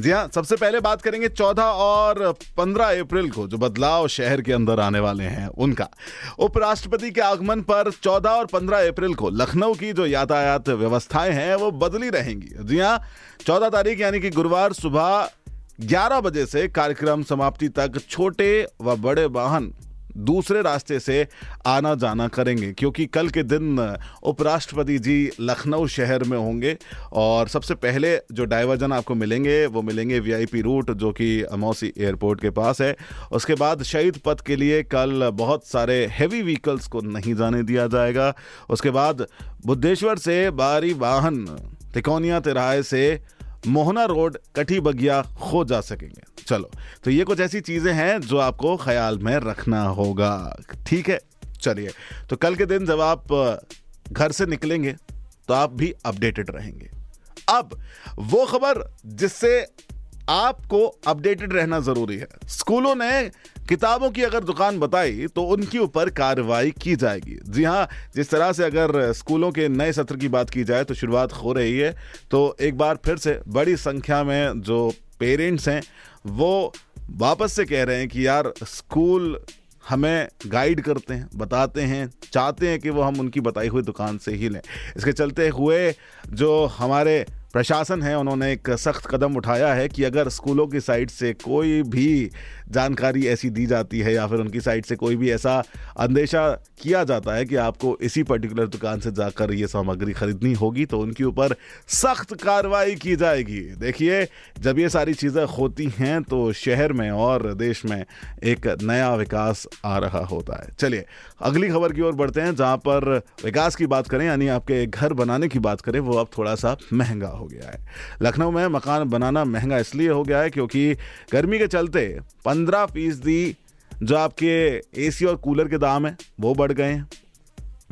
जी हाँ सबसे पहले बात करेंगे 14 और 15 अप्रैल को जो बदलाव शहर के अंदर आने वाले हैं उनका। उपराष्ट्रपति के आगमन पर 14 और 15 अप्रैल को लखनऊ की जो यातायात व्यवस्थाएँ हैं, वो बदली रहेंगी। जी हाँ चौदह तारीख यानी कि गुरुवार सुबह 11 बजे से कार्यक्रम समाप्ति तक छोटे व बड़े वाहन दूसरे रास्ते से आना जाना करेंगे, क्योंकि कल के दिन उपराष्ट्रपति जी लखनऊ शहर में होंगे और सबसे पहले जो डाइवर्जन आपको मिलेंगे, वो मिलेंगे वीआईपी रूट, जो कि अमौसी एयरपोर्ट के पास है। उसके बाद शहीद पथ के लिए कल बहुत सारे हैवी व्हीकल्स को नहीं जाने दिया जाएगा। उसके बाद बुद्धेश्वर से बारी वाहन, तिकोनिया तिराहे से मोहना रोड कठी बगिया हो जा सकेंगे। चलो तो ये कुछ ऐसी चीज़ें हैं जो आपको ख्याल में रखना होगा। ठीक है? चलिए तो कल के दिन जब आप घर से निकलेंगे तो आप भी अपडेटेड रहेंगे। अब, वो खबर जिससे आपको अपडेटेड रहना ज़रूरी है। स्कूलों ने किताबों की अगर दुकान बताई तो उनके ऊपर कार्रवाई की जाएगी। जी हाँ जिस तरह से अगर स्कूलों के नए सत्र की बात की जाए तो शुरुआत हो रही है। तो एक बार फिर से बड़ी संख्या में जो पेरेंट्स हैं, वो वापस से कह रहे हैं कि यार, स्कूल हमें गाइड करते हैं, बताते हैं, चाहते हैं कि वो हम उनकी बताई हुई दुकान से ही लें। इसके चलते हुए जो हमारे प्रशासन है, उन्होंने एक सख्त कदम उठाया है कि अगर स्कूलों की साइड से कोई भी जानकारी ऐसी दी जाती है या फिर उनकी साइड से कोई भी ऐसा अंदेशा किया जाता है कि आपको इसी पर्टिकुलर दुकान से जाकर ये सामग्री खरीदनी होगी तो उनके ऊपर सख्त कार्रवाई की जाएगी। देखिए, जब ये सारी चीज़ें होती हैं तो शहर में और देश में एक नया विकास आ रहा होता है। चलिए, अगली खबर की ओर बढ़ते हैं, जहाँ पर विकास की बात करें, यानी आपके घर बनाने की बात करें, वो अब थोड़ा सा महँगा हो गया है। लखनऊ में मकान बनाना महँगा इसलिए हो गया है क्योंकि गर्मी के चलते पंद्रह फ़ीसदी जो आपके एसी और कूलर के दाम है, वो बढ़ गए हैं।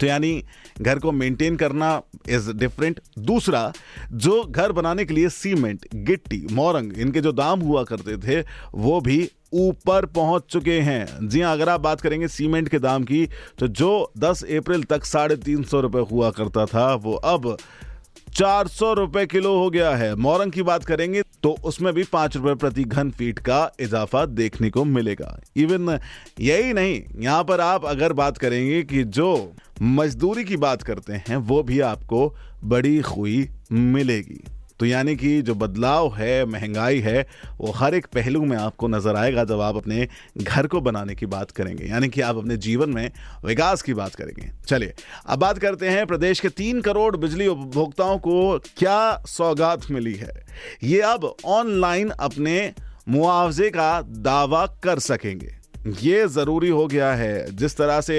तो यानी घर को मेंटेन करना इज़ डिफरेंट दूसरा, जो घर बनाने के लिए सीमेंट गिट्टी, मोरंग, इनके जो दाम हुआ करते थे, वो भी ऊपर पहुँच चुके हैं। जी हाँ अगर आप बात करेंगे सीमेंट के दाम की तो जो 10 अप्रैल तक साढ़े तीन सौ रुपये हुआ करता था, वो अब चार सौ रुपए किलो हो गया है। मोरंग की बात करेंगे तो उसमें भी पाँच रुपए प्रति घन फीट का इजाफा देखने को मिलेगा। इवन यही नहीं, यहाँ पर आप अगर बात करेंगे कि जो मजदूरी की बात करते हैं, वो भी आपको बड़ी खुई मिलेगी। तो यानी कि जो बदलाव है, महँगाई है, वो हर एक पहलू में आपको नज़र आएगा जब आप अपने घर को बनाने की बात करेंगे। यानी कि आप अपने जीवन में विकास की बात करेंगे। चलिए, अब बात करते हैं प्रदेश के तीन करोड़ बिजली उपभोक्ताओं को क्या सौगात मिली है? ये अब ऑनलाइन अपने मुआवजे का दावा कर सकेंगे। ये ज़रूरी हो गया है, जिस तरह से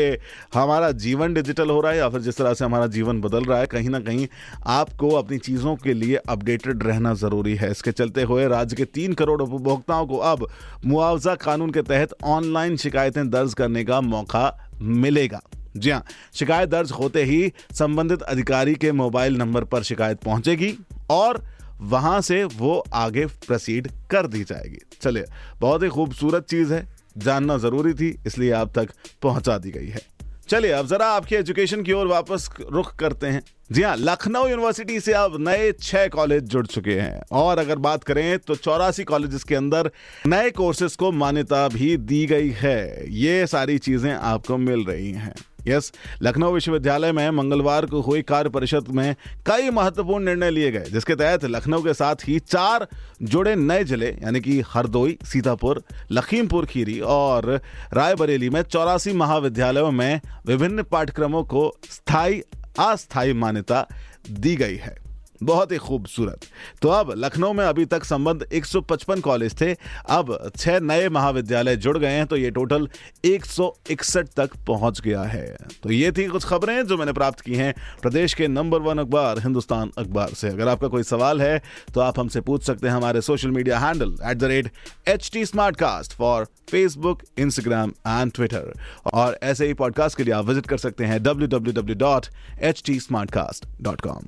हमारा जीवन डिजिटल हो रहा है या फिर जिस तरह से हमारा जीवन बदल रहा है, कहीं ना कहीं आपको अपनी चीज़ों के लिए अपडेटेड रहना ज़रूरी है। इसके चलते हुए राज्य के तीन करोड़ उपभोक्ताओं को अब मुआवजा कानून के तहत ऑनलाइन शिकायतें दर्ज करने का मौका मिलेगा। जी हाँ शिकायत दर्ज होते ही संबंधित अधिकारी के मोबाइल नंबर पर शिकायत पहुंचेगी और वहाँ से वो आगे प्रोसीड कर दी जाएगी। चलिए, बहुत ही खूबसूरत चीज़ है। जानना ज़रूरी थी, इसलिए आप तक पहुँचा दी गई है। चलिए, अब जरा आपके एजुकेशन की ओर वापस रुख करते हैं। जी हाँ लखनऊ यूनिवर्सिटी से अब नए छह कॉलेज जुड़ चुके हैं। और अगर बात करें तो चौरासी कॉलेज के अंदर नए कोर्सेज को मान्यता भी दी गई है। ये सारी चीज़ें आपको मिल रही हैं। यस, लखनऊ विश्वविद्यालय में मंगलवार को हुई कार्य परिषद में कई महत्वपूर्ण निर्णय लिए गए, जिसके तहत लखनऊ के साथ ही चार जुड़े नए ज़िले, यानी कि हरदोई, सीतापुर, लखीमपुर, खीरी और रायबरेली में चौरासी महाविद्यालयों में विभिन्न पाठ्यक्रमों को स्थायी, अस्थायी मान्यता दी गई है। बहुत ही खूबसूरत। तो अब लखनऊ में अभी तक संबंध 155 कॉलेज थे। अब छह नए महाविद्यालय जुड़ गए हैं तो ये टोटल 161 तक पहुँच गया है। तो ये थी कुछ खबरें जो मैंने प्राप्त की हैं प्रदेश के नंबर वन अखबार, हिंदुस्तान अखबार से। अगर आपका कोई सवाल है तो आप हमसे पूछ सकते हैं हमारे social media handle at the rate H T for Facebook, Instagram and Twitter. और ऐसे ही पॉडकास्ट के लिए आप विज़िट कर सकते हैं W W W dot H T Smartcast dot com.